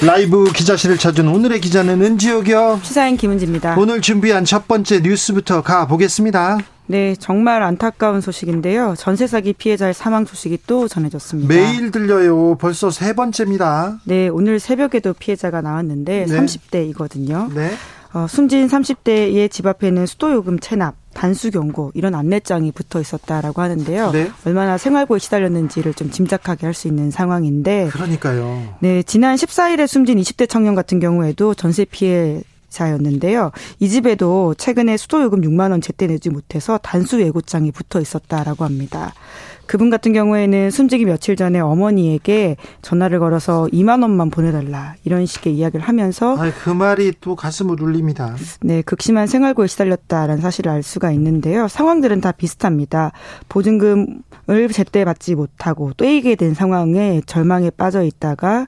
라이브 기자실을 찾은 오늘의 기자는 은지옥이요. 시사인 김은지입니다. 오늘 준비한 첫 번째 뉴스부터 가보겠습니다. 네, 정말 안타까운 소식인데요. 전세 사기 피해자의 사망 소식이 또 전해졌습니다. 매일 들려요. 벌써 세 번째입니다. 네, 오늘 새벽에도 피해자가 나왔는데 네. 30대이거든요. 네. 어, 숨진 30대의 집 앞에는 수도요금 체납, 단수 경고 이런 안내장이 붙어 있었다라고 하는데요. 네. 얼마나 생활고에 시달렸는지를 좀 짐작하게 할 수 있는 상황인데 그러니까요. 네, 지난 14일에 숨진 20대 청년 같은 경우에도 전세 피해 자였는데요. 이 집에도 최근에 수도요금 6만 원 제때 내지 못해서 단수 예고장이 붙어 있었다라고 합니다. 그분 같은 경우에는 숨지기 며칠 전에 어머니에게 전화를 걸어서 2만 원만 보내달라 이런 식의 이야기를 하면서 아, 그 말이 또 가슴을 울립니다. 네, 극심한 생활고에 시달렸다라는 사실을 알 수가 있는데요. 상황들은 다 비슷합니다. 보증금을 제때 받지 못하고 떼이게 된 상황에 절망에 빠져 있다가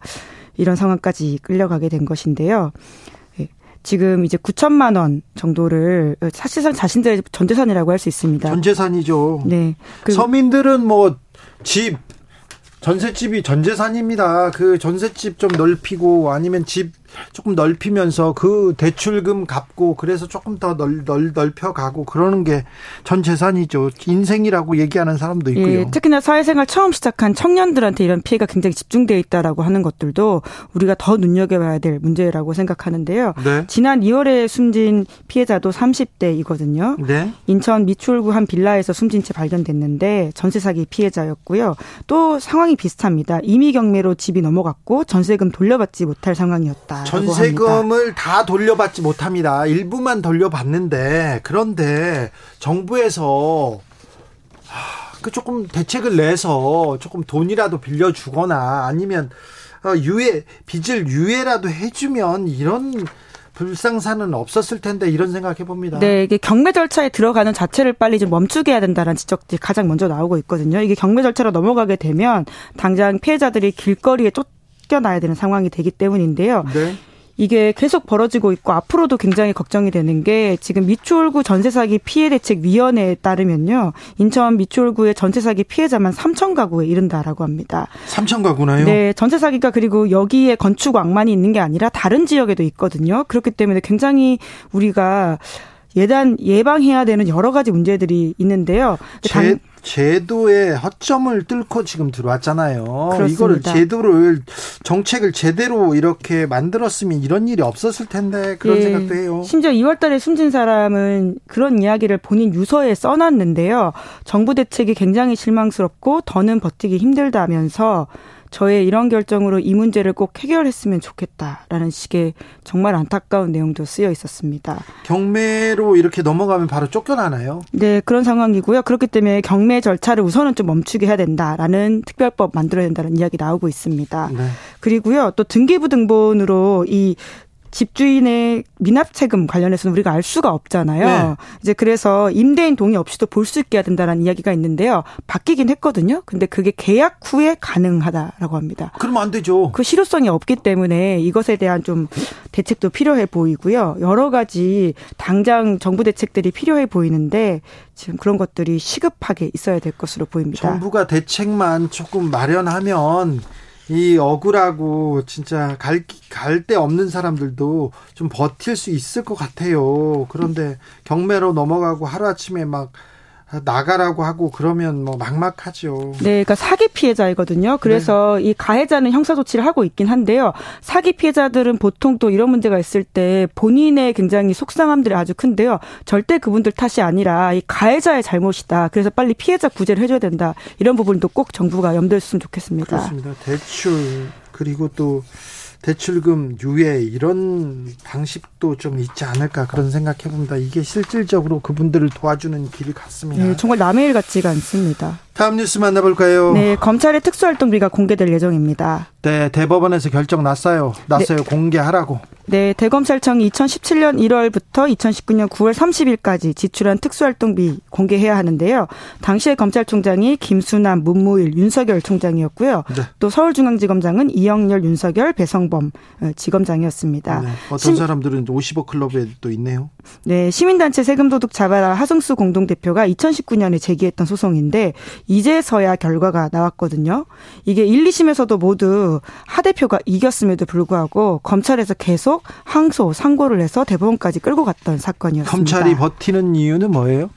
이런 상황까지 끌려가게 된 것인데요. 예, 지금 이제 9천만 원 정도를 사실상 자신들의 전 재산이라고 할 수 있습니다. 전 재산이죠. 네. 그 서민들은 뭐 집 전셋집이 전 재산입니다. 그 전셋집 좀 넓히고 아니면 집 조금 넓히면서 그 대출금 갚고 그래서 조금 더 넓, 넓, 넓혀가고 그러는 게 전 재산이죠. 인생이라고 얘기하는 사람도 있고요. 예, 특히나 사회생활 처음 시작한 청년들한테 이런 피해가 굉장히 집중되어 있다라고 하는 것들도 우리가 더 눈여겨봐야 될 문제라고 생각하는데요. 네. 지난 2월에 숨진 피해자도 30대이거든요. 네. 인천 미추홀구 한 빌라에서 숨진 채 발견됐는데 전세 사기 피해자였고요. 또 상황이 비슷합니다. 임의 경매로 집이 넘어갔고 전세금 돌려받지 못할 상황이었다. 전세금을 다 돌려받지 못합니다. 일부만 돌려받는데 그런데 정부에서 하, 그 조금 대책을 내서 조금 돈이라도 빌려주거나 아니면 어, 유예 빚을 유예라도 해주면 이런 불상사는 없었을 텐데 이런 생각해 봅니다. 네, 이게 경매 절차에 들어가는 자체를 빨리 좀 멈추게 해야 된다는 지적들이 가장 먼저 나오고 있거든요. 이게 경매 절차로 넘어가게 되면 당장 피해자들이 길거리에 쫓 겨나야 되는 상황이 되기 때문인데요. 네. 이게 계속 벌어지고 있고 앞으로도 굉장히 걱정이 되는 게 지금 미추홀구 전세사기 피해대책위원회에 따르면요. 인천 미추홀구의 전세사기 피해자만 3천 가구에 이른다라고 합니다. 3천 가구나요? 네, 전세사기가 그리고 여기에 건축 왕만이 있는 게 아니라 다른 지역에도 있거든요. 그렇기 때문에 굉장히 우리가 예단 예방해야 되는 여러 가지 문제들이 있는데요. 제, 제도의 허점을 뚫고 지금 들어왔잖아요. 그렇습니다. 이거를 제도를 정책을 제대로 이렇게 만들었으면 이런 일이 없었을 텐데 그런 예, 생각도 해요. 심지어 2월달에 숨진 사람은 그런 이야기를 본인 유서에 써놨는데요. 정부 대책이 굉장히 실망스럽고 더는 버티기 힘들다면서 저의 이런 결정으로 이 문제를 꼭 해결했으면 좋겠다라는 식의 정말 안타까운 내용도 쓰여 있었습니다. 경매로 이렇게 넘어가면 바로 쫓겨나나요? 네, 그런 상황이고요. 그렇기 때문에 경매 절차를 우선은 좀 멈추게 해야 된다라는 특별법 만들어야 된다는 이야기 나오고 있습니다. 네. 그리고요, 또 등기부 등본으로 이 집주인의 미납세금 관련해서는 우리가 알 수가 없잖아요. 네. 이제 그래서 임대인 동의 없이도 볼 수 있게 해야 된다는 이야기가 있는데요. 바뀌긴 했거든요. 근데 그게 계약 후에 가능하다라고 합니다. 그러면 안 되죠. 그 실효성이 없기 때문에 이것에 대한 좀 대책도 필요해 보이고요. 여러 가지 당장 정부 대책들이 필요해 보이는데 지금 그런 것들이 시급하게 있어야 될 것으로 보입니다. 정부가 대책만 조금 마련하면 이 억울하고 진짜 갈 갈 데 없는 사람들도 좀 버틸 수 있을 것 같아요. 그런데 경매로 넘어가고 하루 아침에 막 나가라고 하고 그러면 뭐 막막하죠. 네, 그러니까 사기 피해자이거든요. 그래서 네. 이 가해자는 형사 조치를 하고 있긴 한데요. 사기 피해자들은 보통 또 이런 문제가 있을 때 본인의 굉장히 속상함들이 아주 큰데요. 절대 그분들 탓이 아니라 이 가해자의 잘못이다. 그래서 빨리 피해자 구제를 해줘야 된다. 이런 부분도 꼭 정부가 염두에 했으면 좋겠습니다. 그렇습니다. 대출 그리고 또 대출금 유예 이런 방식도 좀 있지 않을까 그런 생각해 봅니다. 이게 실질적으로 그분들을 도와주는 길 같습니다. 네, 정말 남의 일 같지가 않습니다. 다음 뉴스 만나볼까요? 네, 검찰의 특수활동비가 공개될 예정입니다. 네, 대법원에서 결정 났어요. 났어요. 네. 공개하라고. 네, 대검찰청이 2017년 1월부터 2019년 9월 30일까지 지출한 특수활동비 공개해야 하는데요. 당시에 검찰총장이 김수남, 문무일, 윤석열 총장이었고요. 네. 또 서울중앙지검장은 이영렬, 윤석열, 배성범 어, 지검장이었습니다. 네, 어떤 사람들은 50억 클럽에 또 있네요. 네, 시민단체 세금도둑 잡아라 하승수 공동대표가 2019년에 제기했던 소송인데 이제서야 결과가 나왔거든요. 이게 1, 2심에서도 모두 하 대표가 이겼음에도 불구하고 검찰에서 계속 항소, 상고를 해서 대법원까지 끌고 갔던 사건이었습니다. 검찰이 버티는 이유는 뭐예요?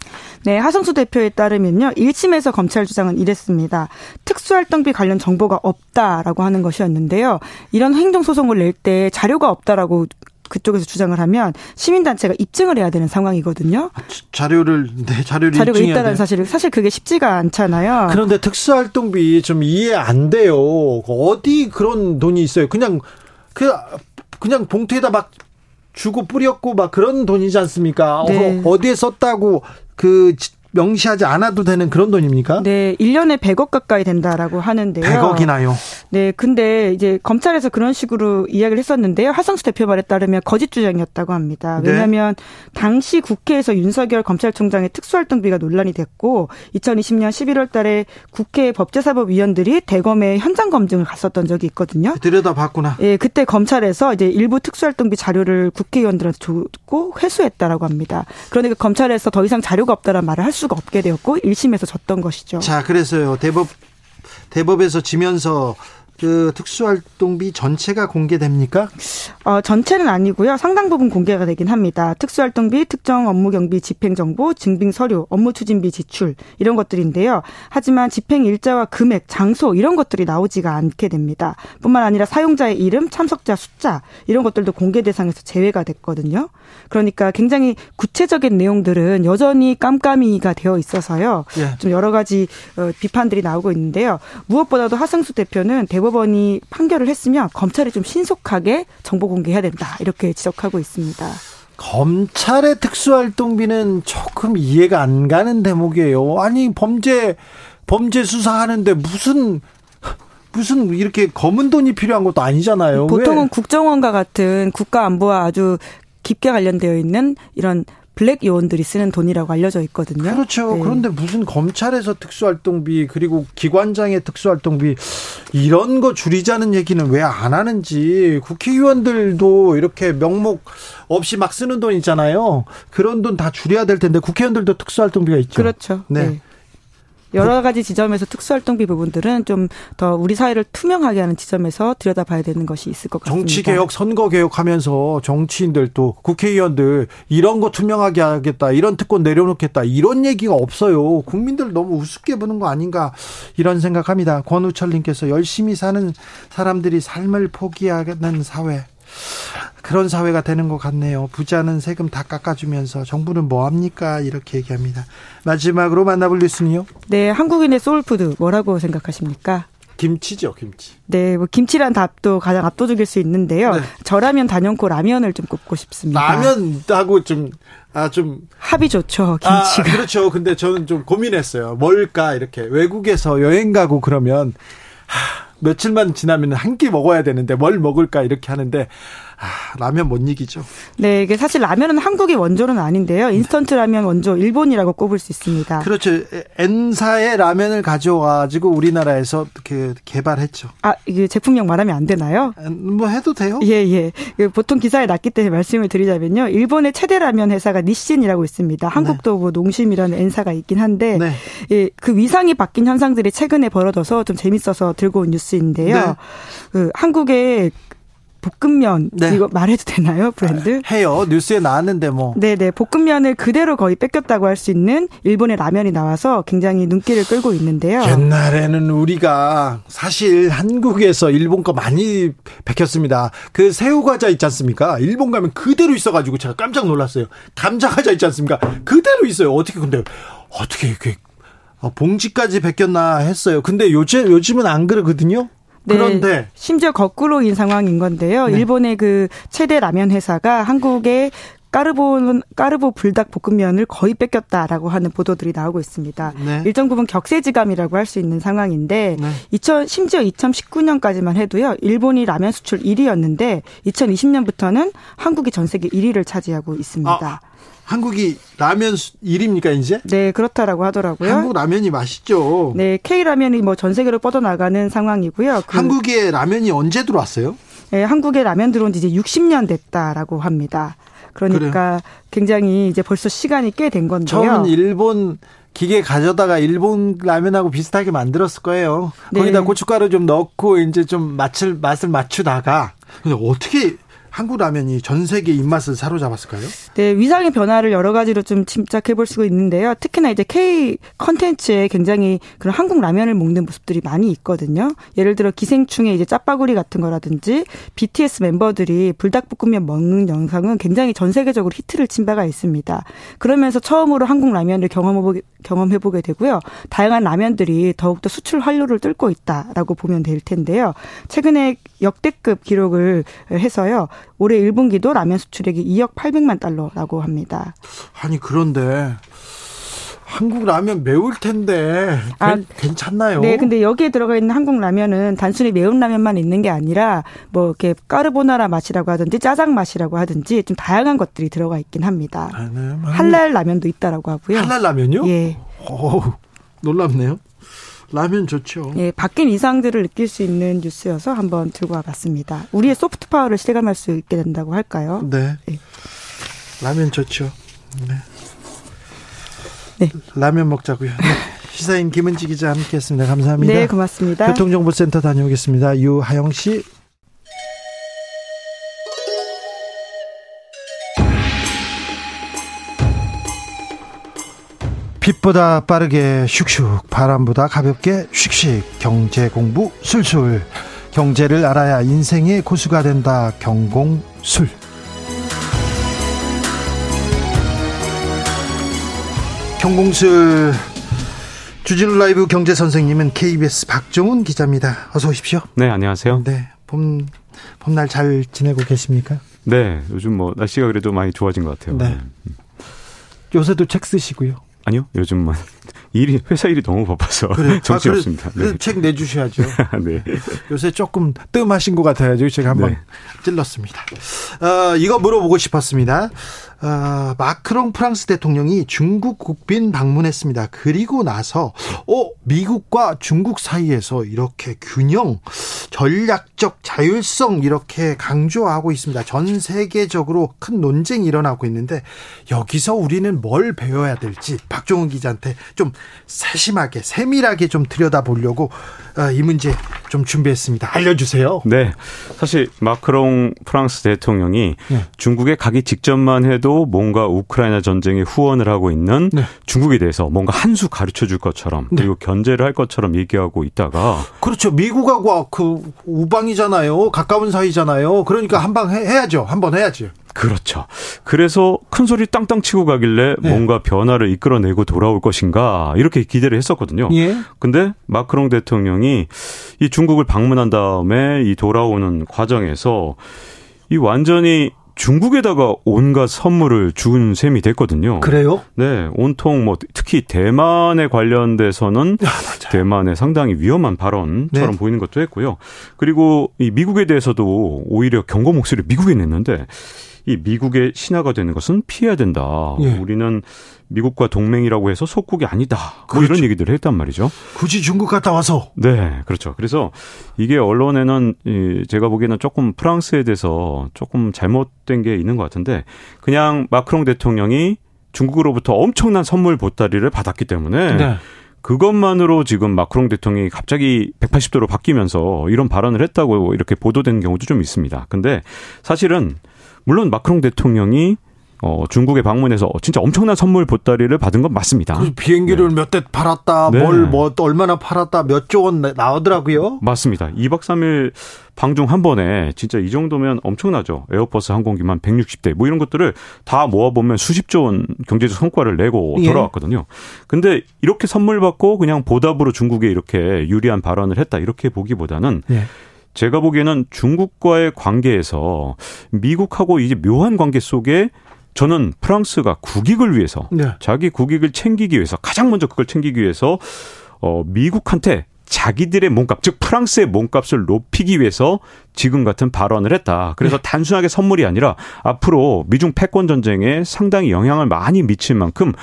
네, 하성수 대표에 따르면요. 1심에서 검찰 주장은 이랬습니다. 특수활동비 관련 정보가 없다라고 하는 것이었는데요. 이런 행정소송을 낼 때 자료가 없다라고 그쪽에서 주장을 하면 시민단체가 입증을 해야 되는 상황이거든요. 자료를 네 자료를 자료가 있다는 사실을 사실 그게 쉽지가 않잖아요. 그런데 특수활동비 좀 이해 안 돼요. 어디 그런 돈이 있어요? 그냥 그 그냥 봉투에다 막 주고 뿌렸고 막 그런 돈이지 않습니까? 네. 어, 어디에 썼다고 그 명시하지 않아도 되는 그런 돈입니까? 네, 1년에 100억 가까이 된다라고 하는데요. 100억이나요? 네, 근데 이제 검찰에서 그런 식으로 이야기를 했었는데요. 하성수 대표 말에 따르면 거짓 주장이었다고 합니다. 네. 왜냐하면 네. 당시 국회에서 윤석열 검찰총장의 특수활동비가 논란이 됐고 2020년 11월 달에 국회 법제사법위원들이 대검에 현장 검증을 갔었던 적이 있거든요. 들여다봤구나. 예, 그때 검찰에서 이제 일부 특수활동비 자료를 국회의원들한테 줬고 회수했다라고 합니다. 그러니까 검찰에서 더 이상 자료가 없다는 말을 할 수. 수가 없게 되었고 1심에서 졌던 것이죠. 자, 그래서요. 대법 대법에서 지면서 그 특수활동비 전체가 공개됩니까? 어, 전체는 아니고요. 상당 부분 공개가 되긴 합니다. 특수활동비, 특정 업무 경비 집행 정보, 증빙 서류, 업무 추진비 지출 이런 것들인데요. 하지만 집행 일자와 금액, 장소 이런 것들이 나오지가 않게 됩니다. 뿐만 아니라 사용자의 이름, 참석자 숫자 이런 것들도 공개 대상에서 제외가 됐거든요. 그러니까 굉장히 구체적인 내용들은 여전히 깜깜이가 되어 있어서요. 예. 좀 여러 가지 어, 비판들이 나오고 있는데요. 무엇보다도 하승수 대표는 대 대법원이 판결을 했으면 검찰이 좀 신속하게 정보 공개해야 된다 이렇게 지적하고 있습니다. 검찰의 특수활동비는 조금 이해가 안 가는 대목이에요. 아니 범죄 범죄 수사하는데 무슨 무슨 이렇게 검은 돈이 필요한 것도 아니잖아요. 보통은 왜? 국정원과 같은 국가 안보와 아주 깊게 관련되어 있는 이런 블랙 요원들이 쓰는 돈이라고 알려져 있거든요. 그렇죠. 네. 그런데 무슨 검찰에서 특수활동비 그리고 기관장의 특수활동비 이런 거 줄이자는 얘기는 왜 안 하는지 국회의원들도 이렇게 명목 없이 막 쓰는 돈 있잖아요. 그런 돈 다 줄여야 될 텐데 국회의원들도 특수활동비가 있죠. 그렇죠. 네. 네. 여러 가지 지점에서 특수활동비 부분들은 좀 더 우리 사회를 투명하게 하는 지점에서 들여다봐야 되는 것이 있을 것 같습니다. 정치 개혁, 선거 개혁 하면서 정치인들 또 국회의원들 이런 거 투명하게 하겠다, 이런 특권 내려놓겠다 이런 얘기가 없어요. 국민들 너무 우습게 보는 거 아닌가 이런 생각합니다. 권우철 님께서 열심히 사는 사람들이 삶을 포기하는 사회. 그런 사회가 되는 것 같네요. 부자는 세금 다 깎아주면서 정부는 뭐 합니까? 이렇게 얘기합니다. 마지막으로 만나볼 뉴스는요? 네, 한국인의 soul food 뭐라고 생각하십니까? 김치죠, 김치. 네, 뭐 김치란 답도 가장 압도적일 수 있는데요. 네. 저라면 단연코 라면을 좀 꼽고 싶습니다. 라면하고 좀, 아, 좀. 합이 좋죠, 김치가. 아, 그렇죠. 근데 저는 좀 고민했어요. 뭘까, 이렇게. 외국에서 여행 가고 그러면, 하, 며칠만 지나면 한 끼 먹어야 되는데 뭘 먹을까 이렇게 하는데 아, 라면 못 이기죠. 네, 이게 사실 라면은 한국의 원조는 아닌데요. 인스턴트 라면 원조 일본이라고 꼽을 수 있습니다. 그렇죠. N사의 라면을 가져와가지고 우리나라에서 그 개발했죠. 아, 이게 제품명 말하면 안 되나요? 뭐 해도 돼요? 예, 예. 그 보통 기사에 났기 때문에 말씀을 드리자면요. 일본의 최대 라면 회사가 니신이라고 있습니다. 한국도 네. 뭐 농심이라는 N사가 있긴 한데 네. 예, 그 위상이 바뀐 현상들이 최근에 벌어져서 좀 재밌어서 들고 온 뉴스인데요. 네. 그 한국의 볶음면 네. 이거 말해도 되나요 브랜드? 아, 해요 뉴스에 나왔는데 뭐. 네네 볶음면을 그대로 거의 뺏겼다고 할 수 있는 일본의 라면이 나와서 굉장히 눈길을 끌고 있는데요. 옛날에는 우리가 사실 한국에서 일본 거 많이 뺏겼습니다. 그 새우 과자 있지 않습니까? 일본 가면 그대로 있어가지고 제가 깜짝 놀랐어요. 감자 과자 있지 않습니까? 그대로 있어요. 어떻게 근데 어떻게 이렇게 어, 봉지까지 뺏겼나 했어요. 근데 요즘 요즘은 안 그러거든요. 네, 그런데 심지어 거꾸로인 상황인 건데요. 네. 일본의 그 최대 라면 회사가 한국의 까르보 까르보 불닭 볶음면을 거의 뺏겼다라고 하는 보도들이 나오고 있습니다. 네. 일정 부분 격세지감이라고 할 수 있는 상황인데 네. 2000 심지어 2019년까지만 해도요. 일본이 라면 수출 1위였는데 2020년부터는 한국이 전 세계 1위를 차지하고 있습니다. 아. 한국이 라면 1위입니까 이제? 네 그렇다라고 하더라고요. 한국 라면이 맛있죠. 네 K 라면이 뭐 전 세계로 뻗어나가는 상황이고요. 그 한국에 라면이 언제 들어왔어요? 네 한국에 라면 들어온 지 이제 60년 됐다라고 합니다. 그러니까 그래요? 굉장히 이제 벌써 시간이 꽤 된 건데요. 처음은 일본 기계 가져다가 일본 라면하고 비슷하게 만들었을 거예요. 네. 거기다 고춧가루 좀 넣고 이제 좀 맛을 맛을 맞추다가 근데 어떻게 한국 라면이 전 세계 입맛을 사로잡았을까요? 네, 위상의 변화를 여러 가지로 좀 짐작해 볼 수가 있는데요. 특히나 이제 K 컨텐츠에 굉장히 그런 한국 라면을 먹는 모습들이 많이 있거든요. 예를 들어 기생충의 이제 짜파구리 같은 거라든지 BTS 멤버들이 불닭볶음면 먹는 영상은 굉장히 전 세계적으로 히트를 친 바가 있습니다. 그러면서 처음으로 한국 라면을 경험해보게, 경험해보게 되고요. 다양한 라면들이 더욱더 수출 활로를 뚫고 있다라고 보면 될 텐데요. 최근에 역대급 기록을 해서요. 올해 1분기도 라면 수출액이 2억 800만 달러 라고 합니다. 아니 그런데 한국 라면 매울 텐데 아, 괜찮나요? 네, 근데 여기에 들어가 있는 한국 라면은 단순히 매운 라면만 있는 게 아니라 뭐 이렇게 까르보나라 맛이라고 하든지 짜장 맛이라고 하든지 좀 다양한 것들이 들어가 있긴 합니다. 아, 네. 한랄 라면도 있다라고 하고요. 한랄 라면요? 예. 오, 놀랍네요. 라면 좋죠. 예, 바뀐 이상들을 느낄 수 있는 뉴스여서 한번 들고 와봤습니다. 우리의 소프트 파워를 실감할 수 있게 된다고 할까요? 네. 예. 라면 좋죠. 네. 네. 라면 먹자고요. 네. 시사인 김은지 기자 함께했습니다. 감사합니다. 네, 고맙습니다. 교통정보센터 다녀오겠습니다. 유하영 씨. 빛보다 빠르게 슉슉 바람보다 가볍게 슉슉 경제 공부 술술 경제를 알아야 인생의 고수가 된다 경공술 경공술 주진우 라이브 경제 선생님은 KBS 박종훈 기자입니다. 어서 오십시오. 네, 안녕하세요. 네, 봄 봄날 잘 지내고 계십니까? 네, 요즘 뭐 날씨가 그래도 많이 좋아진 것 같아요. 네. 요새도 책 쓰시고요. 아니요, 요즘만 일이 회사 일이 너무 바빠서 그래. 정신 아, 없습니다. 네. 책 내주셔야죠. 네. 요새 조금 뜸하신 것 같아요. 제가 한번 네. 찔렀습니다. 어, 이거 물어보고 싶었습니다. 어, 마크롱 프랑스 대통령이 중국 국빈 방문했습니다. 그리고 나서 어, 미국과 중국 사이에서 이렇게 균형, 전략적 자율성 이렇게 강조하고 있습니다. 전 세계적으로 큰 논쟁이 일어나고 있는데 여기서 우리는 뭘 배워야 될지 박종훈 기자한테 좀 세심하게 세밀하게 좀 들여다보려고 어, 이 문제 좀 준비했습니다. 알려주세요. 네, 사실 마크롱 프랑스 대통령이 네. 중국에 가기 직전만 해도 뭔가 우크라이나 전쟁에 후원을 하고 있는 네. 중국에 대해서 뭔가 한 수 가르쳐 줄 것처럼 네. 그리고 견제를 할 것처럼 얘기하고 있다가 그렇죠. 미국하고 그 우방이잖아요. 가까운 사이잖아요. 그러니까 한 방 해야죠. 한 번 해야죠. 그렇죠. 그래서 큰 소리 땅땅 치고 가길래 네. 뭔가 변화를 이끌어내고 돌아올 것인가 이렇게 기대를 했었거든요. 예. 근데 마크롱 대통령이 이 중국을 방문한 다음에 이 돌아오는 과정에서 이 완전히 중국에다가 온갖 선물을 준 셈이 됐거든요. 그래요? 네, 온통 뭐 특히 대만에 관련돼서는 아, 대만의 상당히 위험한 발언처럼 네. 보이는 것도 했고요. 그리고 이 미국에 대해서도 오히려 경고 목소리를 미국에 냈는데 이 미국의 신하가 되는 것은 피해야 된다. 예. 우리는 미국과 동맹이라고 해서 속국이 아니다. 뭐 그렇죠. 이런 얘기들을 했단 말이죠. 굳이 중국 갔다 와서. 네, 그렇죠. 그래서 이게 언론에는 제가 보기에는 조금 프랑스에 대해서 조금 잘못된 게 있는 것 같은데 그냥 마크롱 대통령이 중국으로부터 엄청난 선물 보따리를 받았기 때문에 네. 그것만으로 지금 마크롱 대통령이 갑자기 180도로 바뀌면서 이런 발언을 했다고 이렇게 보도된 경우도 좀 있습니다. 근데 사실은 물론 마크롱 대통령이 어, 중국에 방문해서 진짜 엄청난 선물 보따리를 받은 건 맞습니다. 그 비행기를 네. 몇대 팔았다, 네. 뭘, 뭐, 얼마나 팔았다, 몇 조 원 나오더라고요. 맞습니다. 2박 3일 방중 한 번에 진짜 이 정도면 엄청나죠. 에어버스 항공기만 160대, 뭐 이런 것들을 다 모아보면 수십조 원 경제적 성과를 내고 예. 돌아왔거든요. 근데 이렇게 선물 받고 그냥 보답으로 중국에 이렇게 유리한 발언을 했다, 이렇게 보기보다는 예. 제가 보기에는 중국과의 관계에서 미국하고 이제 묘한 관계 속에 저는 프랑스가 국익을 위해서 네. 자기 국익을 챙기기 위해서 가장 먼저 그걸 챙기기 위해서 어 미국한테 자기들의 몸값, 즉 프랑스의 몸값을 높이기 위해서 지금 같은 발언을 했다. 그래서 네. 단순하게 선물이 아니라 앞으로 미중 패권 전쟁에 상당히 영향을 많이 미칠 만큼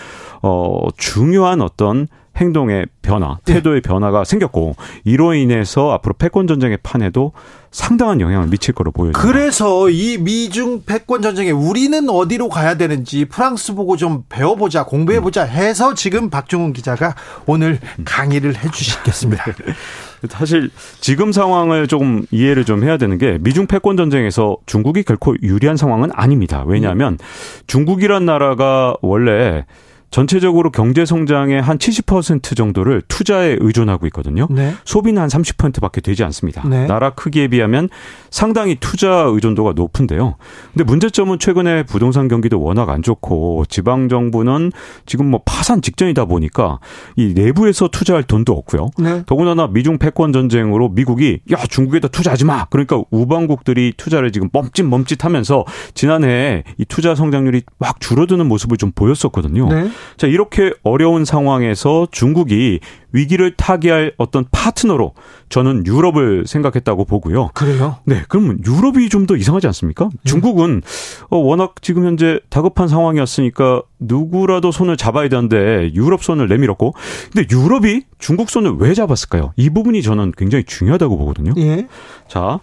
어 중요한 어떤 행동의 변화, 네. 태도의 네. 변화가 생겼고 이로 인해서 앞으로 패권 전쟁의 판에도 상당한 영향을 미칠 거로 보여요. 그래서 이 미중 패권 전쟁에 우리는 어디로 가야 되는지 프랑스 보고 좀 배워보자, 공부해보자 해서 지금 박종훈 기자가 오늘 강의를 해주시겠습니다. 사실 지금 상황을 조금 이해를 좀 해야 되는 게 미중 패권 전쟁에서 중국이 결코 유리한 상황은 아닙니다. 왜냐하면 중국이란 나라가 원래 전체적으로 경제 성장의 한 70% 정도를 투자에 의존하고 있거든요. 네. 소비는 한 30%밖에 되지 않습니다. 네. 나라 크기에 비하면 상당히 투자 의존도가 높은데요. 근데 문제점은 최근에 부동산 경기도 워낙 안 좋고 지방 정부는 지금 뭐 파산 직전이다 보니까 이 내부에서 투자할 돈도 없고요. 네. 더군다나 미중 패권 전쟁으로 미국이 야 중국에다 투자하지 마. 그러니까 우방국들이 투자를 지금 멈칫 멈칫하면서 지난해 이 투자 성장률이 막 줄어드는 모습을 좀 보였었거든요. 네. 자, 이렇게 어려운 상황에서 중국이 위기를 타개할 어떤 파트너로 저는 유럽을 생각했다고 보고요. 그래요? 네. 그러면 유럽이 좀 더 이상하지 않습니까? 음. 중국은 어, 워낙 지금 현재 다급한 상황이었으니까 누구라도 손을 잡아야 되는데 유럽 손을 내밀었고 근데 유럽이 중국 손을 왜 잡았을까요? 이 부분이 저는 굉장히 중요하다고 보거든요. 예. 자,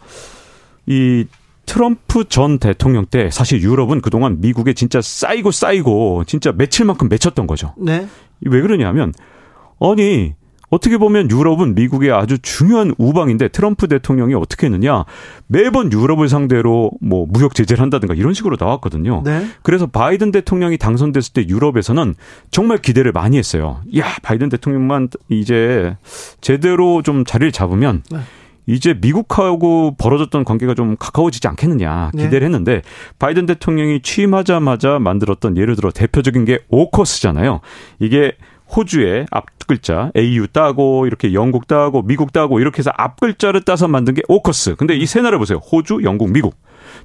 이 트럼프 전 대통령 때 사실 유럽은 그동안 미국에 진짜 쌓이고 쌓이고 진짜 며칠만큼 맺혔던 거죠. 네. 왜 그러냐면 아니 어떻게 보면 유럽은 미국의 아주 중요한 우방인데 트럼프 대통령이 어떻게 했느냐 매번 유럽을 상대로 뭐 무역 제재를 한다든가 이런 식으로 나왔거든요. 네. 그래서 바이든 대통령이 당선됐을 때 유럽에서는 정말 기대를 많이 했어요. 야 바이든 대통령만 이제 제대로 좀 자리를 잡으면 네. 이제 미국하고 벌어졌던 관계가 좀 가까워지지 않겠느냐 네. 기대를 네. 했는데 바이든 대통령이 취임하자마자 만들었던 예를 들어 대표적인 게 오커스잖아요. 이게 호주의 앞 글자 AU 따고 이렇게 영국 따고 미국 따고 이렇게 해서 앞 글자를 따서 만든 게 오커스. 근데 이 세 나라 보세요. 호주, 영국, 미국.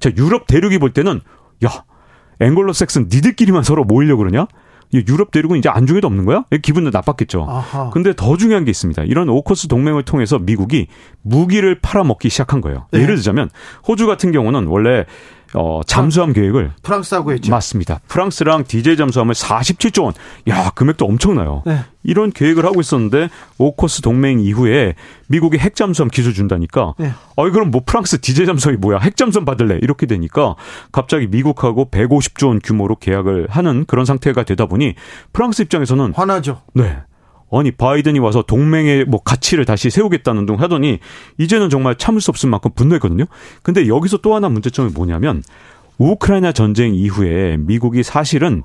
자, 유럽 대륙이 볼 때는 야, 앵글로 섹슨 니들끼리만 서로 모이려고 그러냐? 유럽 대륙은 이제 안중에도 없는 거야? 기분도 나빴겠죠. 아하. 근데 더 중요한 게 있습니다. 이런 오커스 동맹을 통해서 미국이 무기를 팔아먹기 시작한 거예요. 네. 예를 들자면 호주 같은 경우는 원래 어, 잠수함 계획을 프랑스하고 했죠. 맞습니다. 프랑스랑 디젤 잠수함을 47조 원. 야, 금액도 엄청나요. 네. 이런 계획을 하고 있었는데 오코스 동맹 이후에 미국이 핵 잠수함 기술 준다니까. 네. 어이 그럼 뭐 프랑스 디젤 잠수함이 뭐야? 핵 잠수함 받을래? 이렇게 되니까 갑자기 미국하고 150조 원 규모로 계약을 하는 그런 상태가 되다 보니 프랑스 입장에서는 화나죠. 네. 아니 바이든이 와서 동맹의 뭐 가치를 다시 세우겠다는 둥 하더니 이제는 정말 참을 수 없을 만큼 분노했거든요. 근데 여기서 또 하나 문제점이 뭐냐면 우크라이나 전쟁 이후에 미국이 사실은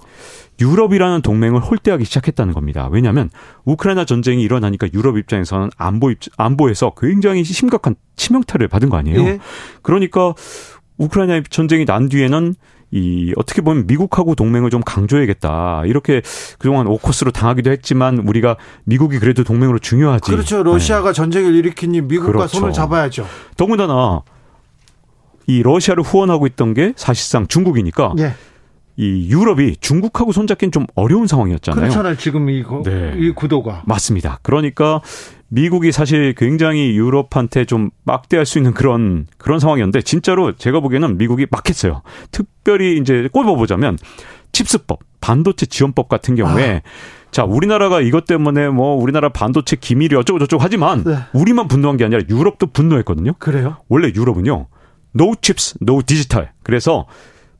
유럽이라는 동맹을 홀대하기 시작했다는 겁니다. 왜냐하면 우크라이나 전쟁이 일어나니까 유럽 입장에서는 안보 입, 안보에서 굉장히 심각한 치명타를 받은 거 아니에요. 예. 그러니까 우크라이나 전쟁이 난 뒤에는 이 어떻게 보면 미국하고 동맹을 좀 강조해야겠다. 이렇게 그동안 오코스로 당하기도 했지만 우리가 미국이 그래도 동맹으로 중요하지. 그렇죠. 러시아가 네. 전쟁을 일으키니 미국과 그렇죠. 손을 잡아야죠. 더군다나 이 러시아를 후원하고 있던 게 사실상 중국이니까 예. 이 유럽이 중국하고 손잡기는 좀 어려운 상황이었잖아요. 그렇잖아요. 지금 이, 네. 이 구도가. 맞습니다. 그러니까 미국이 사실 굉장히 유럽한테 좀 막대할 수 있는 그런 그런 상황이었는데 진짜로 제가 보기에는 미국이 막혔어요. 특별히 이제 꼽아보자면 칩스법, 반도체 지원법 같은 경우에 아. 자, 우리나라가 이것 때문에 뭐 우리나라 반도체 기밀이 어쩌고 저쩌고 하지만 네. 우리만 분노한 게 아니라 유럽도 분노했거든요. 그래요? 원래 유럽은요. no chips, no digital. 그래서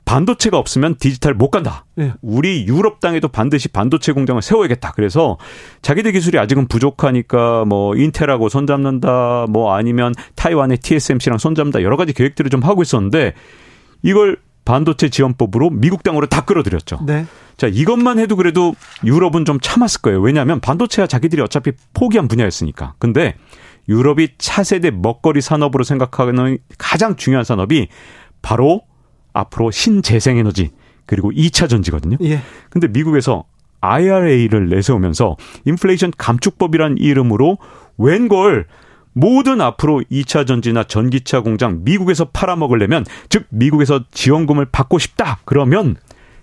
반도체가 없으면 디지털 못 간다. 네. 우리 유럽 땅에도 반드시 반도체 공장을 세워야겠다. 그래서 자기들 기술이 아직은 부족하니까 뭐 인텔하고 손잡는다. 뭐 아니면 타이완의 TSMC랑 손잡는다. 여러 가지 계획들을 좀 하고 있었는데 이걸 반도체 지원법으로 미국 땅으로 다 끌어들였죠. 네. 자, 이것만 해도 그래도 유럽은 좀 참았을 거예요. 왜냐하면 반도체가 자기들이 어차피 포기한 분야였으니까. 근데 유럽이 차세대 먹거리 산업으로 생각하는 가장 중요한 산업이 바로 앞으로 신재생 에너지 그리고 2차 전지거든요. 예. 근데 미국에서 IRA를 내세우면서 인플레이션 감축법이란 이름으로 웬걸 모든 앞으로 2차 전지나 전기차 공장 미국에서 팔아먹으려면 즉 미국에서 지원금을 받고 싶다. 그러면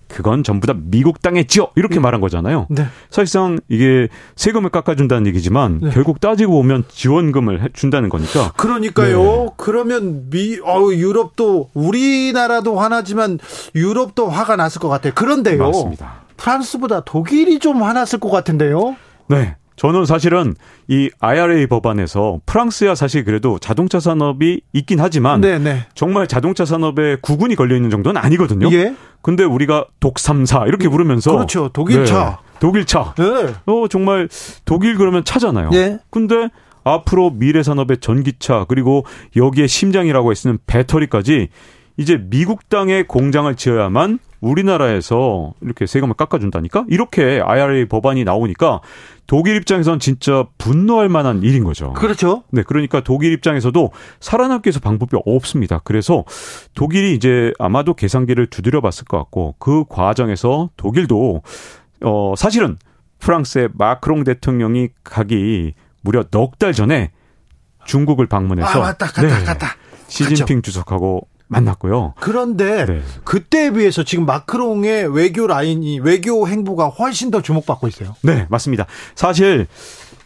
그건 전부 다 미국 땅에 지어 이렇게 네. 말한 거잖아요. 네. 사실상 이게 세금을 깎아준다는 얘기지만 네. 결국 따지고 보면 지원금을 준다는 거니까. 그러니까요. 네. 그러면 미, 어 유럽도 우리나라도 화나지만 유럽도 화가 났을 것 같아요. 그런데요. 맞습니다. 프랑스보다 독일이 좀 화났을 것 같은데요. 네. 저는 사실은 이 IRA 법안에서 프랑스야 사실 그래도 자동차 산업이 있긴 하지만 네네. 네. 정말 자동차 산업에 구군이 걸려 있는 정도는 아니거든요. 예. 근데 우리가 독삼사 이렇게 부르면서 그렇죠. 독일차. 네. 독일차. 네. 어 정말 독일 그러면 차잖아요. 예. 근데 앞으로 미래 산업의 전기차 그리고 여기에 심장이라고 했는 배터리까지 이제 미국 땅에 공장을 지어야만 우리나라에서 이렇게 세금을 깎아준다니까? 이렇게 IRA 법안이 나오니까 독일 입장에선 진짜 분노할 만한 일인 거죠. 그렇죠. 네, 그러니까 독일 입장에서도 살아남기 위해서 방법이 없습니다. 그래서 독일이 이제 아마도 계산기를 두드려 봤을 것 같고 그 과정에서 독일도 어 사실은 프랑스의 마크롱 대통령이 가기 무려 넉 달 전에 중국을 방문해서 아, 맞다, 갔다, 네, 갔다. 시진핑 주석하고 만났고요. 그런데 네. 그때에 비해서 지금 마크롱의 외교 라인이 외교 행보가 훨씬 더 주목받고 있어요. 네, 맞습니다. 사실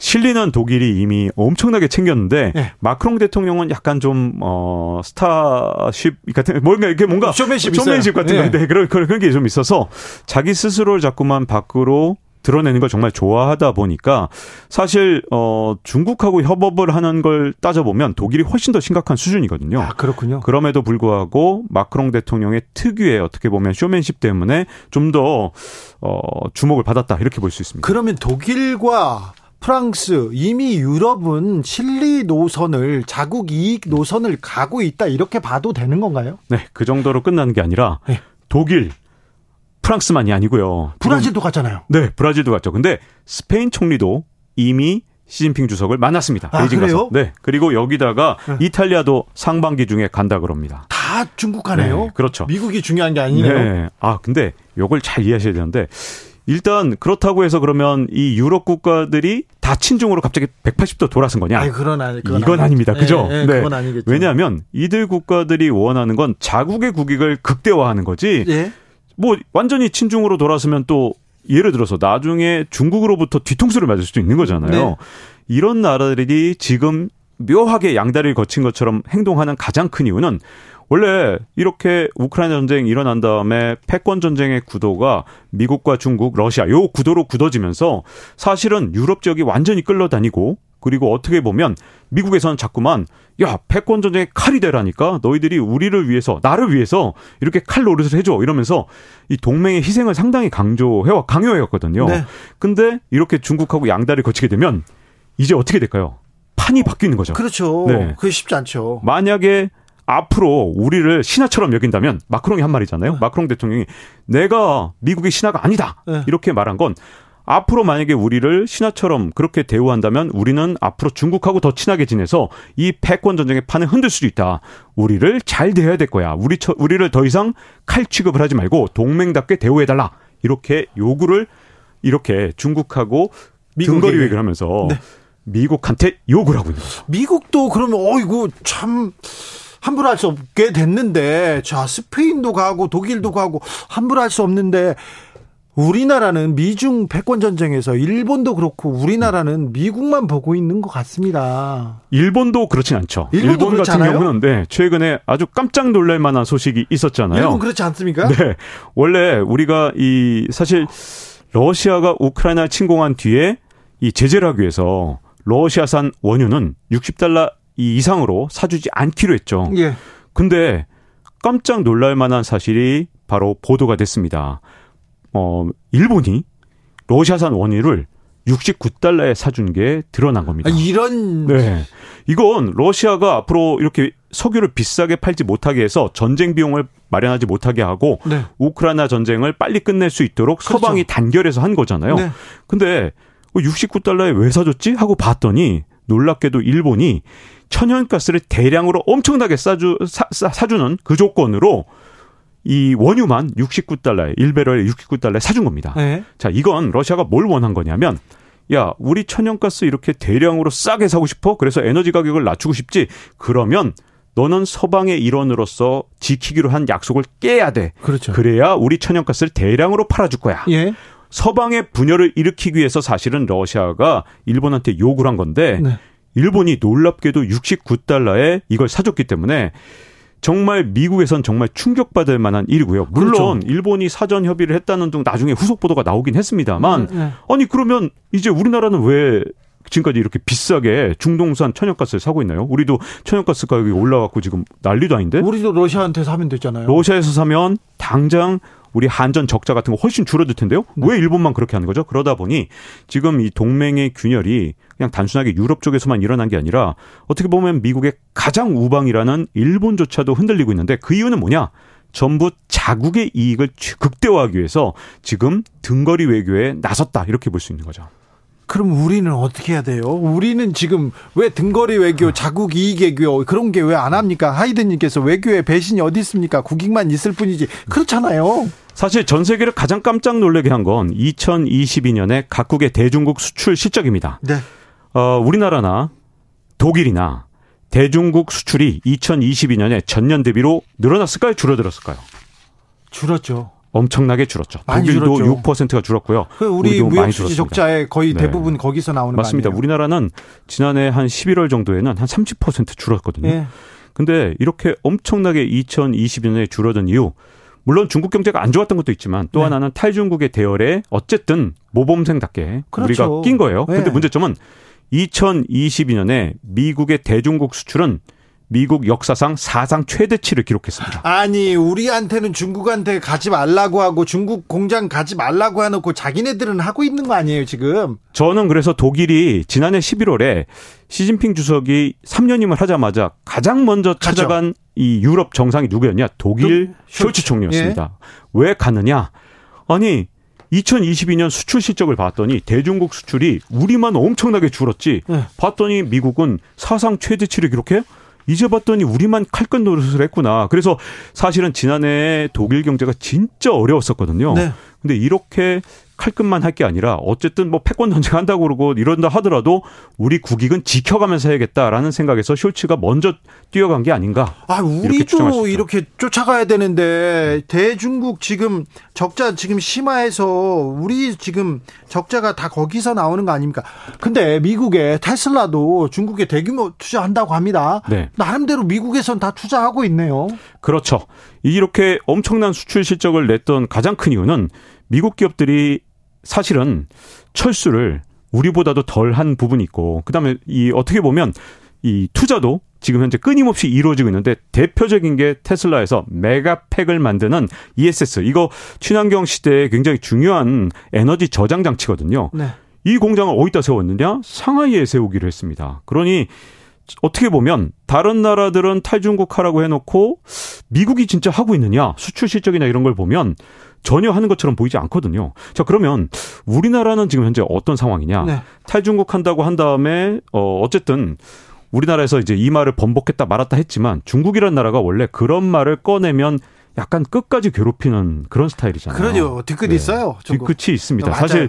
실리는 독일이 이미 엄청나게 챙겼는데 네. 마크롱 대통령은 약간 좀 어, starship 같은 뭔가 이렇게 뭔가 쇼맨십, 쇼맨십 같은 네. 네, 그런 그런 게 좀 있어서 자기 스스로를 자꾸만 밖으로 드러내는 걸 정말 좋아하다 보니까 사실 어 중국하고 협업을 하는 걸 따져보면 독일이 훨씬 더 심각한 수준이거든요. 아, 그렇군요. 그럼에도 불구하고 마크롱 대통령의 특유의 어떻게 보면 쇼맨십 때문에 좀 더 어, 주목을 받았다 이렇게 볼 수 있습니다. 그러면 독일과 프랑스 이미 유럽은 실리 노선을 자국 이익 노선을 가고 있다 이렇게 봐도 되는 건가요? 네, 그 정도로 끝나는 게 아니라 네. 독일 프랑스만이 아니고요. 브라질도 갔잖아요. 네, 브라질도 갔죠. 근데 스페인 총리도 이미 시진핑 주석을 만났습니다. 아, 베이징 가서. 네. 그리고 여기다가 네. 이탈리아도 상반기 중에 간다 그럽니다. 다 중국 가네요. 네, 그렇죠. 미국이 중요한 게 아니네요. 네. 아, 근데 요걸 잘 이해하셔야 되는데 일단 그렇다고 해서 그러면 이 유럽 국가들이 다 친중으로 갑자기 180도 돌아선 거냐? 아니, 그건 아니, 그건 이건 아니, 닙니다 그죠? 네, 네, 그건 아니겠죠. 왜냐하면 이들 국가들이 원하는 건 자국의 국익을 극대화하는 거지. 예. 뭐 완전히 친중으로 돌아서면 또 예를 들어서 나중에 중국으로부터 뒤통수를 맞을 수도 있는 거잖아요. 네. 이런 나라들이 지금 묘하게 양다리를 거친 것처럼 행동하는 가장 큰 이유는 원래 이렇게 우크라이나 전쟁이 일어난 다음에 패권 전쟁의 구도가 미국과 중국, 러시아 요 구도로 굳어지면서 사실은 유럽 지역이 완전히 끌려다니고 그리고 어떻게 보면 미국에서는 자꾸만 야 패권 전쟁의 칼이 되라니까 너희들이 우리를 위해서 나를 위해서 이렇게 칼 노릇을 해줘 이러면서 이 동맹의 희생을 상당히 강조해와 강요해왔거든요. 네. 근데 이렇게 중국하고 양다리 거치게 되면 이제 어떻게 될까요? 판이 바뀌는 거죠. 그렇죠. 네. 그게 쉽지 않죠. 만약에 앞으로 우리를 신하처럼 여긴다면 마크롱이 한 말이잖아요. 네. 마크롱 대통령이 내가 미국의 신하가 아니다. 네. 이렇게 말한 건 앞으로 만약에 우리를 신하처럼 그렇게 대우한다면 우리는 앞으로 중국하고 더 친하게 지내서 이 패권 전쟁의 판을 흔들 수도 있다. 우리를 잘 대해야 될 거야. 우리 처, 우리를 더 이상 칼 취급을 하지 말고 동맹답게 대우해 달라. 이렇게 요구를 이렇게 중국하고 등거리 회의를 하면서 네. 미국한테 요구를 하고 있는 거죠. 미국도 그러면 어이구 참 함부로 할 수 없게 됐는데 자 스페인도 가고 독일도 가고 함부로 할 수 없는데 우리나라는 미중 패권 전쟁에서 일본도 그렇고 우리나라는 미국만 보고 있는 것 같습니다. 일본도 그렇진 않죠. 일본 같은 않아요? 경우는 네, 최근에 아주 깜짝 놀랄 만한 소식이 있었잖아요. 일본 그렇지 않습니까? 네. 원래 우리가 이 사실 러시아가 우크라이나 침공한 뒤에 이 제재를 하기 위해서 러시아산 원유는 60달러 이상으로 사주지 않기로 했죠. 예. 근데 깜짝 놀랄 만한 사실이 바로 보도가 됐습니다. 어, 일본이 러시아산 원유를 69달러에 사준 게 드러난 겁니다. 아, 이런. 네. 이건 러시아가 앞으로 이렇게 석유를 비싸게 팔지 못하게 해서 전쟁 비용을 마련하지 못하게 하고 네. 우크라이나 전쟁을 빨리 끝낼 수 있도록 그렇죠. 서방이 단결해서 한 거잖아요. 네. 근데 69달러에 왜 사줬지? 하고 봤더니 놀랍게도 일본이 천연가스를 대량으로 엄청나게 싸주, 사, 사주는 그 조건으로 이 원유만 69달러에 1배럴에 69달러에 사준 겁니다. 네. 자, 이건 러시아가 뭘 원한 거냐면 야, 우리 천연가스 이렇게 대량으로 싸게 사고 싶어? 그래서 에너지 가격을 낮추고 싶지? 그러면 너는 서방의 일원으로서 지키기로 한 약속을 깨야 돼. 그렇죠. 그래야 우리 천연가스를 대량으로 팔아줄 거야. 예. 서방의 분열을 일으키기 위해서 사실은 러시아가 일본한테 요구를 한 건데 네. 일본이 놀랍게도 69달러에 이걸 사줬기 때문에 정말 미국에선 정말 충격받을 만한 일이고요. 물론 그렇죠. 일본이 사전 협의를 했다는 등 나중에 후속 보도가 나오긴 했습니다만 네, 네. 아니 그러면 이제 우리나라는 왜 지금까지 이렇게 비싸게 중동산 천연가스를 사고 있나요? 우리도 천연가스 가격이 올라갔고 지금 난리도 아닌데? 우리도 러시아한테 사면 되잖아요. 러시아에서 사면 당장 우리 한전 적자 같은 거 훨씬 줄어들 텐데요. 네. 왜 일본만 그렇게 하는 거죠? 그러다 보니 지금 이 동맹의 균열이 그냥 단순하게 유럽 쪽에서만 일어난 게 아니라 어떻게 보면 미국의 가장 우방이라는 일본조차도 흔들리고 있는데 그 이유는 뭐냐? 전부 자국의 이익을 극대화하기 위해서 지금 등거리 외교에 나섰다 이렇게 볼 수 있는 거죠. 그럼 우리는 어떻게 해야 돼요? 우리는 지금 왜 등거리 외교, 자국 이익 외교 그런 게 왜 안 합니까? 하이든님께서 외교에 배신이 어디 있습니까? 국익만 있을 뿐이지 그렇잖아요. 사실 전 세계를 가장 깜짝 놀라게 한 건 2022년에 각국의 대중국 수출 실적입니다. 네. 어, 우리나라나 독일이나 대중국 수출이 2022년에 전년 대비로 늘어났을까요? 줄어들었을까요? 줄었죠. 엄청나게 줄었죠. 독일도 줄었죠. 6%가 줄었고요. 그 우리 무역 수지 적자의 거의 네. 대부분 거기서 나오는 맞습니다. 우리나라는 지난해 한 11월 정도에는 한 30% 줄었거든요. 네. 근데 이렇게 엄청나게 2020년에 줄어든 이유 물론 중국 경제가 안 좋았던 것도 있지만 또 네. 하나는 탈중국의 대열에 어쨌든 모범생답게 그렇죠. 우리가 낀 거예요. 네. 근데 문제점은 2022년에 미국의 대중국 수출은 미국 역사상 사상 최대치를 기록했습니다. 아니, 우리한테는 중국한테 가지 말라고 하고 중국 공장 가지 말라고 해놓고 자기네들은 하고 있는 거 아니에요, 지금? 저는 그래서 독일이 지난해 11월에 시진핑 주석이 3년임을 하자마자 가장 먼저 찾아간 가죠. 이 유럽 정상이 누구였냐? 독일 쇼츠 총리였습니다. 예. 왜 가느냐? 아니, 2022년 수출 실적을 봤더니 대중국 수출이 우리만 엄청나게 줄었지. 네. 봤더니 미국은 사상 최대치를 기록해요. 이제 봤더니 우리만 칼끝 노릇을 했구나. 그래서 사실은 지난해 독일 경제가 진짜 어려웠었거든요. 네. 근데 이렇게 칼끝만 할 게 아니라 어쨌든 뭐 패권 전쟁 한다고 그러고 이런다 하더라도 우리 국익은 지켜가면서 해야겠다라는 생각에서 숄츠가 먼저 뛰어간 게 아닌가. 아, 우리도 이렇게, 이렇게 쫓아가야 되는데 대중국 지금 적자 지금 심화해서 우리 지금 적자가 다 거기서 나오는 거 아닙니까? 근데 미국의 테슬라도 중국에 대규모 투자한다고 합니다. 네. 나름대로 미국에선 다 투자하고 있네요. 그렇죠. 이렇게 엄청난 수출 실적을 냈던 가장 큰 이유는 미국 기업들이 사실은 철수를 우리보다도 덜 한 부분이 있고 그다음에 이 어떻게 보면 이 투자도 지금 현재 끊임없이 이루어지고 있는데 대표적인 게 테슬라에서 메가팩을 만드는 ESS 이거 친환경 시대에 굉장히 중요한 에너지 저장 장치거든요. 네. 이 공장을 어디다 세웠느냐? 상하이에 세우기로 했습니다. 그러니 어떻게 보면 다른 나라들은 탈중국하라고 해놓고 미국이 진짜 하고 있느냐 수출 실적이나 이런 걸 보면 전혀 하는 것처럼 보이지 않거든요. 자 그러면 우리나라는 지금 현재 어떤 상황이냐? 네. 탈중국 한다고 한 다음에 어 어쨌든 우리나라에서 이제 이 말을 번복했다 말았다 했지만 중국이라는 나라가 원래 그런 말을 꺼내면 약간 끝까지 괴롭히는 그런 스타일이잖아요. 그러죠. 뒤끝 네. 있어요. 중국. 뒤끝이 있습니다. 어, 사실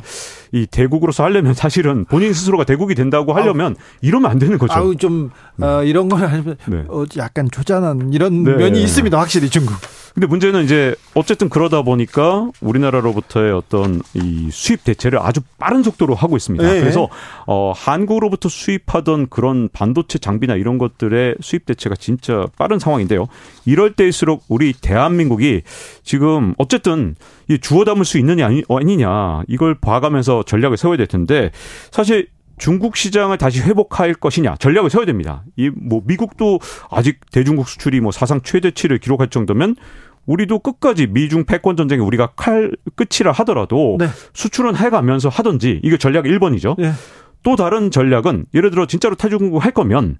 이 대국으로서 하려면 사실은 본인 스스로가 대국이 된다고 하려면 아우, 이러면 안 되는 거죠. 아우 좀 네. 어, 이런 거는 네. 어, 약간 조잔한 이런 네. 면이 있습니다. 확실히 중국. 근데 문제는 이제 어쨌든 그러다 보니까 우리나라로부터의 어떤 이 수입 대체를 아주 빠른 속도로 하고 있습니다. 네. 그래서 어 한국으로부터 수입하던 그런 반도체 장비나 이런 것들의 수입 대체가 진짜 빠른 상황인데요. 이럴 때일수록 우리 대한민국이 지금 어쨌든 이 주워 담을 수 있느냐 아니, 아니냐 이걸 봐가면서 전략을 세워야 될 텐데 사실 중국 시장을 다시 회복할 것이냐 전략을 세워야 됩니다. 이 뭐 미국도 아직 대중국 수출이 뭐 사상 최대치를 기록할 정도면 우리도 끝까지 미중 패권 전쟁에 우리가 칼 끝이라 하더라도 네. 수출은 해가면서 하든지 이게 전략 1번이죠. 네. 또 다른 전략은 예를 들어 진짜로 탈중국 할 거면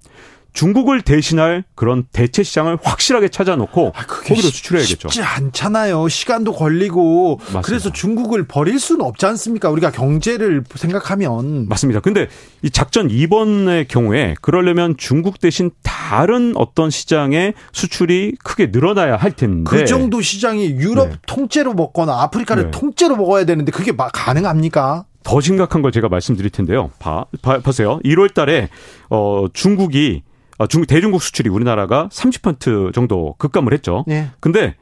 중국을 대신할 그런 대체 시장을 확실하게 찾아놓고 아, 거기로 수출해야겠죠. 쉽지 않잖아요. 시간도 걸리고 맞습니다. 그래서 중국을 버릴 수는 없지 않습니까? 우리가 경제를 생각하면 맞습니다. 근데 이 작전 2번의 경우에 그러려면 중국 대신 다른 어떤 시장에 수출이 크게 늘어나야 할 텐데 그 정도 시장이 유럽 네. 통째로 먹거나 아프리카를 네. 통째로 먹어야 되는데 그게 가능합니까? 더 심각한 걸 제가 말씀드릴 텐데요. 봐, 봐 보세요. 1월 달에 어 중국이 어, 중, 대중국 수출이 우리나라가 30% 정도 급감을 했죠. 네. 근데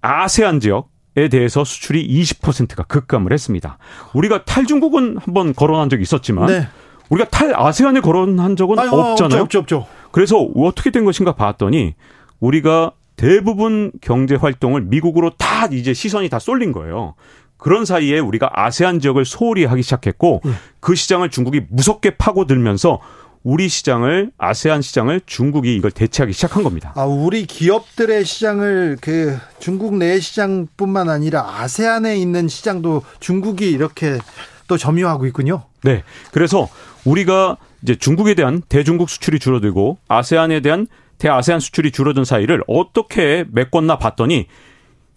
아세안 지역에 대해서 수출이 20%가 급감을 했습니다. 우리가 탈중국은 한번 거론한 적이 있었지만 네. 우리가 탈 아세안을 거론한 적은 아유, 없잖아요. 없죠, 없죠, 없죠. 그래서 어떻게 된 것인가 봤더니 우리가 대부분 경제 활동을 미국으로 다 이제 시선이 다 쏠린 거예요. 그런 사이에 우리가 아세안 지역을 소홀히 하기 시작했고 예. 그 시장을 중국이 무섭게 파고들면서 우리 시장을 아세안 시장을 중국이 이걸 대체하기 시작한 겁니다. 아, 우리 기업들의 시장을 그 중국 내 시장뿐만 아니라 아세안에 있는 시장도 중국이 이렇게 또 점유하고 있군요. 네. 그래서 우리가 이제 중국에 대한 대중국 수출이 줄어들고 아세안에 대한 대아세안 수출이 줄어든 사이를 어떻게 메꿨나 봤더니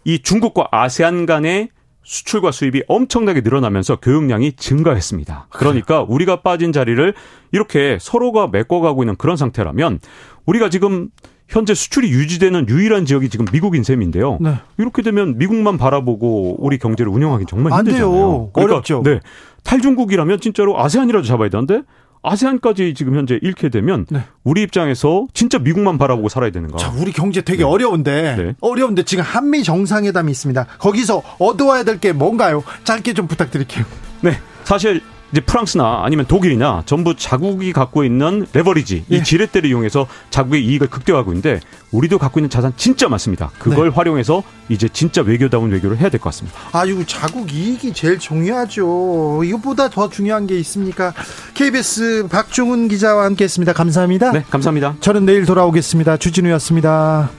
이 중국과 아세안 간의 수출과 수입이 엄청나게 늘어나면서 교역량이 증가했습니다. 그러니까 우리가 빠진 자리를 이렇게 서로가 메꿔가고 있는 그런 상태라면 우리가 지금 현재 수출이 유지되는 유일한 지역이 지금 미국인 셈인데요. 네. 이렇게 되면 미국만 바라보고 우리 경제를 운영하기 정말 안 힘들잖아요. 돼요. 그러니까 어렵죠. 네. 탈중국이라면 진짜로 아세안이라도 잡아야 되는데 아세안까지 지금 현재 잃게 되면 네. 우리 입장에서 진짜 미국만 바라보고 살아야 되는 거. 자, 우리 경제 되게 어려운데 네. 어려운데 지금 한미 정상회담이 있습니다. 거기서 얻어와야 될 게 뭔가요? 짧게 좀 부탁드릴게요. 네. 사실 이제 프랑스나 아니면 독일이나 전부 자국이 갖고 있는 레버리지 예. 이 지렛대를 이용해서 자국의 이익을 극대화하고 있는데 우리도 갖고 있는 자산 진짜 많습니다. 네. 그걸 활용해서 이제 진짜 외교다운 외교를 해야 될 것 같습니다. 아유, 자국 이익이 제일 중요하죠. 이것보다 더 중요한 게 있습니까? KBS 박종훈 기자와 함께했습니다. 감사합니다. 네, 감사합니다. 저는 내일 돌아오겠습니다. 주진우였습니다.